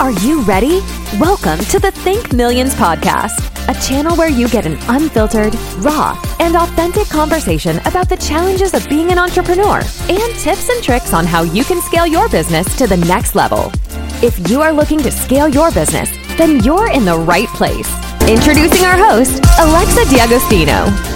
Are you ready? Welcome to the Think Millions podcast, a channel where you get an unfiltered, raw, and authentic conversation about the challenges of being an entrepreneur and tips and tricks on how you can scale your business to the next level. If you are looking to scale your business, then you're in the right place. Introducing our host, Alexa D'Agostino.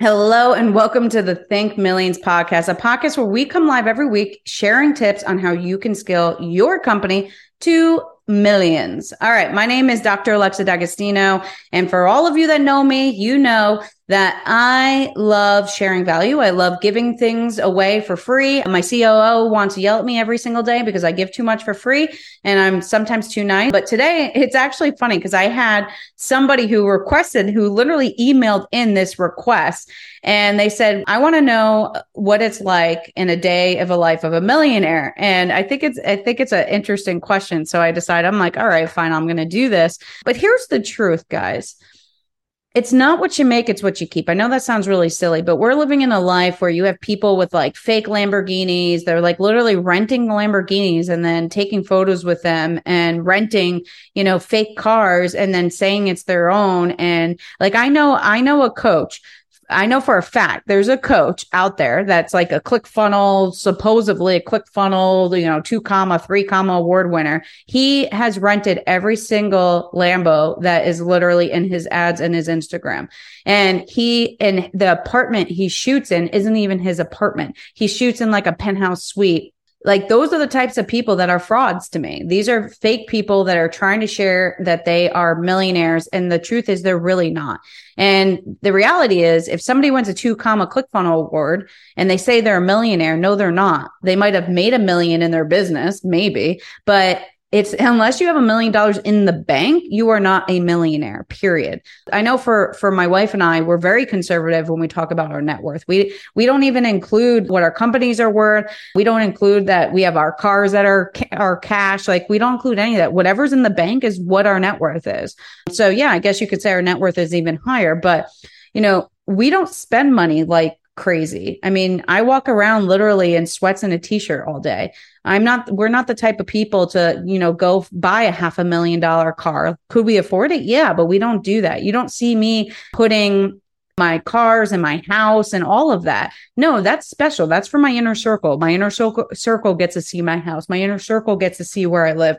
Hello and welcome to the Think Millions podcast, a podcast where we come live every week sharing tips on how you can scale your company to millions. All right. My name is Dr. Alexa D'Agostino. And for all of you that know me, you know that I love sharing value. I love giving things away for free. My COO wants to yell at me every single day because I give too much for free and I'm sometimes too nice. But today it's actually funny because I had somebody who requested, who literally emailed in this request and they said, I want to know what it's like in a day of a life of a millionaire. And I think it's, I think it's an interesting question. So I decided, I'm like, all right, fine, I'm going to do this. But here's the truth, guys it's not what you make, it's what you keep. I know that sounds really silly, but we're living in a life where you have people with like fake Lamborghinis. They're like literally renting Lamborghinis and then taking photos with them and renting, you know, fake cars and then saying it's their own. And like, I know, I know a coach I know for a fact there's a coach out there that's like a ClickFunnels, supposedly a ClickFunnels, you know, two comma, three comma award winner. He has rented every single Lambo that is literally in his ads and his Instagram. And he, and the apartment he shoots in isn't even his apartment. He shoots in like a penthouse suite like those are the types of people that are frauds to me. These are fake people that are trying to share that they are millionaires. And the truth is they're really not. And the reality is if somebody wins a two comma ClickFunnel award and they say they're a millionaire, no, they're not. They might have made a million in their business, maybe, but it's unless you have a million dollars in the bank you are not a millionaire period. I know for for my wife and i we're very conservative when we talk about our net worth. We we don't even include what our companies are worth. We don't include that we have our cars that are our cash. Like we don't include any of that. Whatever's in the bank is what our net worth is. So yeah i guess you could say our net worth is even higher but you know we don't spend money like crazy. I mean, I walk around literally in sweats and a t-shirt all day. I'm not we're not the type of people to, you know, go buy a half a million dollar car. Could we afford it? Yeah, but we don't do that. You don't see me putting my cars and my house and all of that. No, that's special. That's for my inner circle. My inner circle circle gets to see my house. My inner circle gets to see where I live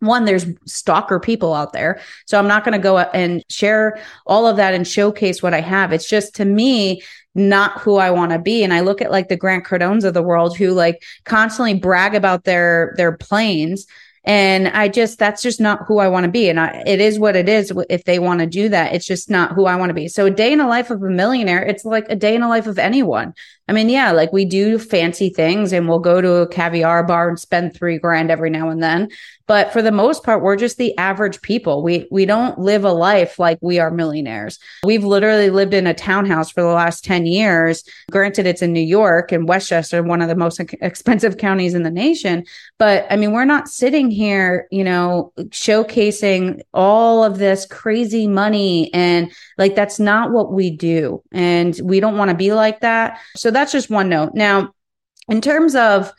one there's stalker people out there so i'm not going to go and share all of that and showcase what i have it's just to me not who I want to be. And I look at like the Grant Cardones of the world who like constantly brag about their their planes. And I just that's just not who I want to be. And I, it is what it is. If they want to do that, it's just not who I want to be. So a day in the life of a millionaire, it's like a day in the life of anyone. I mean, yeah, like we do fancy things and we'll go to a caviar bar and spend three grand every now and then. But for the most part, we're just the average people. We we don't live a life like we are millionaires. We've literally lived in a townhouse for the last 10 years. Granted, it's in New York and Westchester, one of the most expensive counties in the nation. But I mean, we're not sitting here, you know, showcasing all of this crazy money. And like, that's not what we do. And we don't want to be like that. So that's just one note. Now, in terms of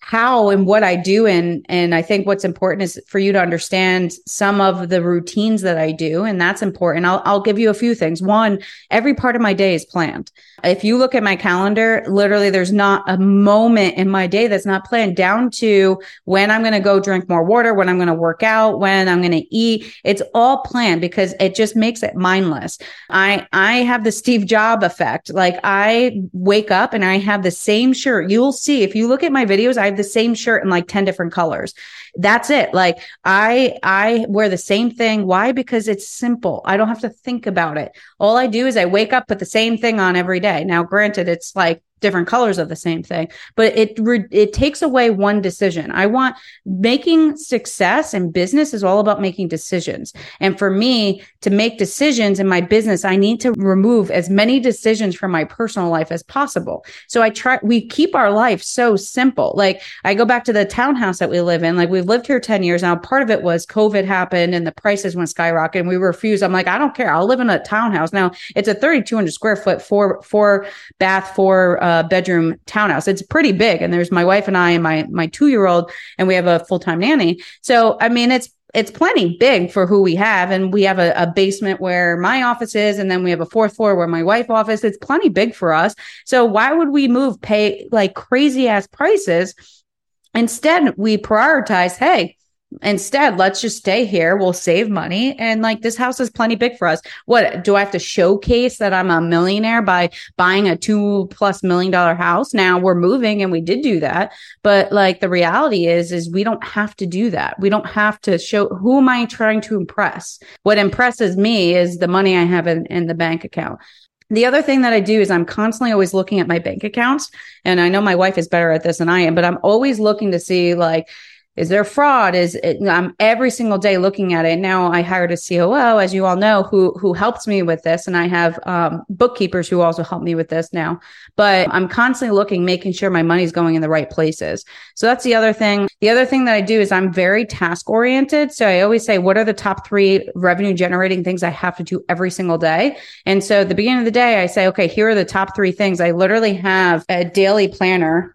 how and what I do and and I think what's important is for you to understand some of the routines that I do and that's important. I'll I'll give you a few things. One, every part of my day is planned. If you look at my calendar, literally there's not a moment in my day that's not planned down to when I'm going to go drink more water, when I'm going to work out, when I'm going to eat. It's all planned because it just makes it mindless. I I have the Steve Job effect. Like I wake up and I have the same shirt. You'll see if you look at my videos, I have the same shirt in like 10 different colors. That's it. Like I, I wear the same thing. Why? Because it's simple. I don't have to think about it. All I do is I wake up, put the same thing on every day. Now, granted, it's like different colors of the same thing but it it takes away one decision. I want making success and business is all about making decisions. And for me to make decisions in my business i need to remove as many decisions from my personal life as possible. So i try we keep our life so simple. Like i go back to the townhouse that we live in. Like we've lived here 10 years now. Part of it was covid happened and the prices went skyrocket and we refused. I'm like i don't care. I'll live in a townhouse. Now it's a 3200 square foot four four bath four uh, uh, bedroom townhouse. It's pretty big, and there's my wife and I and my my two year old, and we have a full time nanny. So I mean, it's it's plenty big for who we have. And we have a, a, basement where my office is, and then we have a fourth floor where my wife office. It's plenty big for us. So why would we move pay like crazy ass prices? Instead, we prioritize, hey, instead let's just stay here. We'll save money. And like this house is plenty big for us. What do i have to showcase that i'm a millionaire by buying a two plus million dollar house? Now we're moving and we did do that. But like the reality is is we don't have to do that. We don't have to show who am i trying to impress? What impresses me is the money i have in, in the bank account. The other thing that I do is I'm constantly always looking at my bank accounts. And I know my wife is better at this than I am, but I'm always looking to see like, is there fraud? Is it, I'm every single day looking at it. Now I hired a COO, as you all know, who who helps me with this, and I have um, bookkeepers who also help me with this now. But I'm constantly looking, making sure my money's going in the right places. So that's the other thing. The other thing that I do is I'm very task oriented. So I always say, what are the top three revenue generating things I have to do every single day? And so at the beginning of the day, I say, okay, here are the top three things. I literally have a daily planner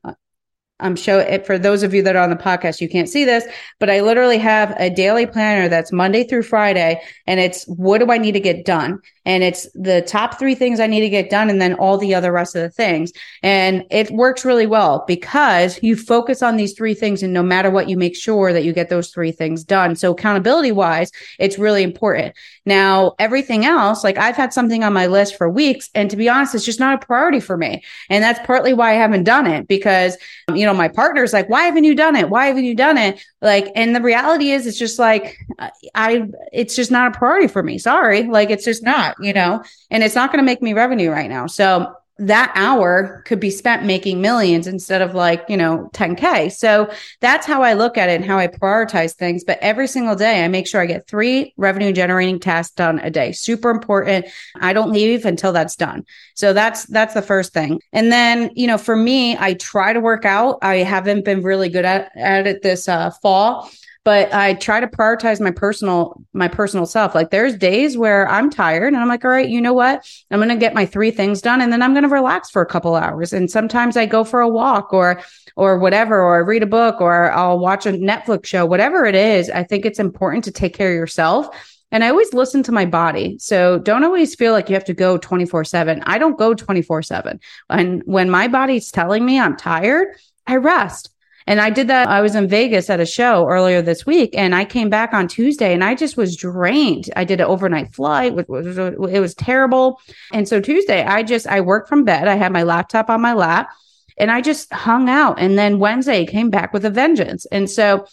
I'm show it for those of you that are on the podcast, you can't see this, but I literally have a daily planner that's Monday through Friday. And it's what do I need to get done? And it's the top three things I need to get done and then all the other rest of the things. And it works really well because you focus on these three things. And no matter what, you make sure that you get those three things done. So accountability wise, it's really important. Now, everything else, like I've had something on my list for weeks. And to be honest, it's just not a priority for me. And that's partly why I haven't done it because, you you know, my partner's like, why haven't you done it? Why haven't you done it? Like, and the reality is, it's just like, uh, I, it's just not a priority for me. Sorry. Like, it's just not, you know, and it's not going to make me revenue right now. So that hour could be spent making millions instead of like, you know, 10K. So that's how I look at it and how I prioritize things. But every single day, I make sure I get three revenue generating tasks done a day. Super important. I don't leave until that's done. So that's, that's the first thing. And then, you know, for me, I try to work out. I haven't been really good at, at it this uh, fall but I try to prioritize my personal my personal self. Like there's days where I'm tired and I'm like, all right, you know what? I'm going to get my three things done and then I'm going to relax for a couple hours. And sometimes I go for a walk or or whatever or I read a book or I'll watch a Netflix show, whatever it is. I think it's important to take care of yourself. And I always listen to my body. So don't always feel like you have to go 24 7. I don't go 24 7. And when my body's telling me I'm tired, I rest. And I did that. I was in Vegas at a show earlier this week and I came back on Tuesday and I just was drained. I did an overnight flight. It was, it was terrible. And so Tuesday, I just, I worked from bed. I had my laptop on my lap and I just hung out. And then Wednesday came back with a vengeance. And so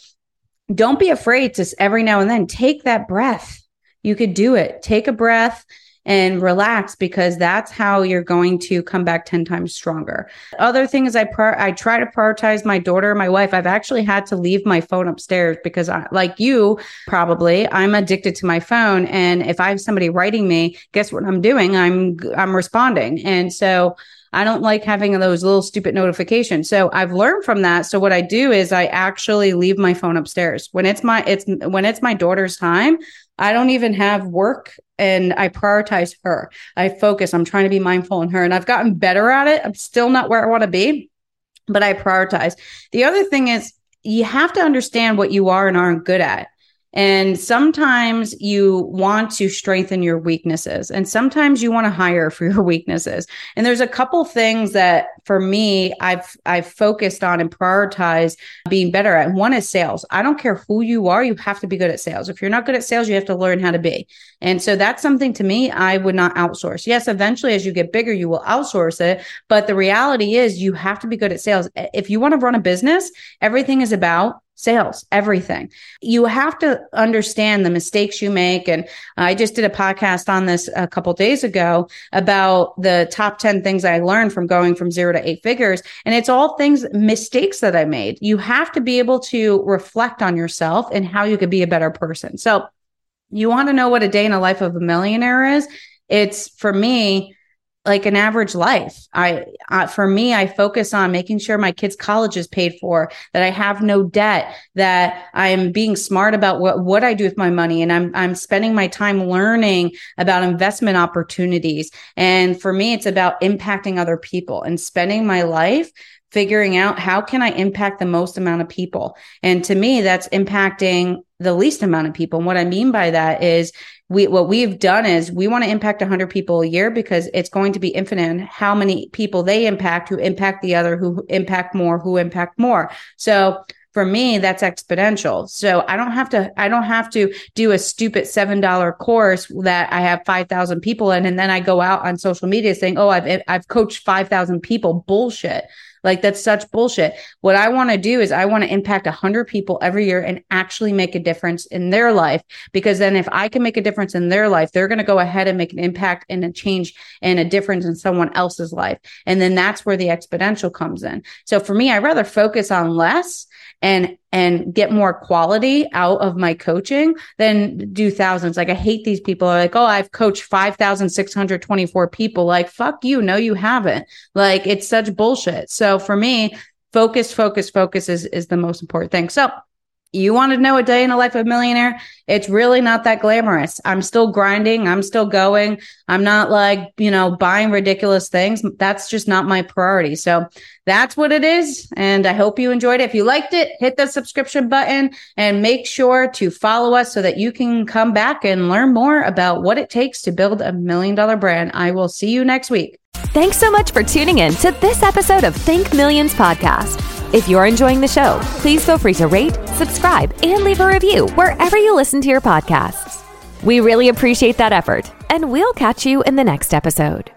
don't be afraid to every now and then take that breath. You could do it. Take a breath and relax because that's how you're going to come back 10 times stronger. Other thing is I I try to prioritize my daughter, my wife. I've actually had to leave my phone upstairs because I, like you probably, I'm addicted to my phone and if I have somebody writing me, guess what I'm doing? I'm I'm responding. And so I don't like having those little stupid notifications. So I've learned from that. So what I do is I actually leave my phone upstairs when it's my, it's when it's my daughter's time. I don't even have work and I prioritize her. I focus. I'm trying to be mindful in her and I've gotten better at it. I'm still not where I want to be, but I prioritize. The other thing is you have to understand what you are and aren't good at. And sometimes you want to strengthen your weaknesses and sometimes you want to hire for your weaknesses. And there's a couple things that for me, I've, I've focused on and prioritized being better at. One is sales. I don't care who you are. You have to be good at sales. If you're not good at sales, you have to learn how to be. And so that's something to me, I would not outsource. Yes, eventually as you get bigger, you will outsource it. But the reality is you have to be good at sales. If you want to run a business, everything is about sales, everything. You have to understand the mistakes you make. And I just did a podcast on this a couple days ago about the top 10 things I learned from going from zero to eight figures. And it's all things, mistakes that I made. You have to be able to reflect on yourself and how you could be a better person. So you want to know what a day in the life of a millionaire is? It's for me, like an average life. I, uh, for me, I focus on making sure my kids' college is paid for, that I have no debt, that I'm being smart about what, what I do with my money. And I'm, I'm spending my time learning about investment opportunities. And for me, it's about impacting other people and spending my life figuring out how can I impact the most amount of people? And to me, that's impacting the least amount of people. And what I mean by that is we, what we've done is we want to impact 100 people a year because it's going to be infinite how many people they impact who impact the other, who impact more, who impact more. So for me that's exponential. So i don't have to i don't have to do a stupid seven dollar course that i have 5000 people in and then i go out on social media saying oh i've i've coached 5000 people. Bullshit like that's such bullshit. What I want to do is I want to impact a 100 people every year and actually make a difference in their life. Because then if I can make a difference in their life, they're going to go ahead and make an impact and a change and a difference in someone else's life. And then that's where the exponential comes in. So for me, I rather focus on less and and get more quality out of my coaching than do thousands. Like I hate these people are like, oh, I've coached 5,624 people. Like, fuck you. No, you haven't. Like it's such bullshit. So for me, focus, focus, focus is, is the most important thing. So you want to know a day in the life of a millionaire? It's really not that glamorous. I'm still grinding. I'm still going. I'm not like, you know, buying ridiculous things. That's just not my priority. So that's what it is. And I hope you enjoyed it. If you liked it, hit the subscription button and make sure to follow us so that you can come back and learn more about what it takes to build a million dollar brand. I will see you next week. Thanks so much for tuning in to this episode of Think Millions podcast. If you're enjoying the show, please feel free to rate, subscribe, and leave a review wherever you listen to your podcasts. We really appreciate that effort, and we'll catch you in the next episode.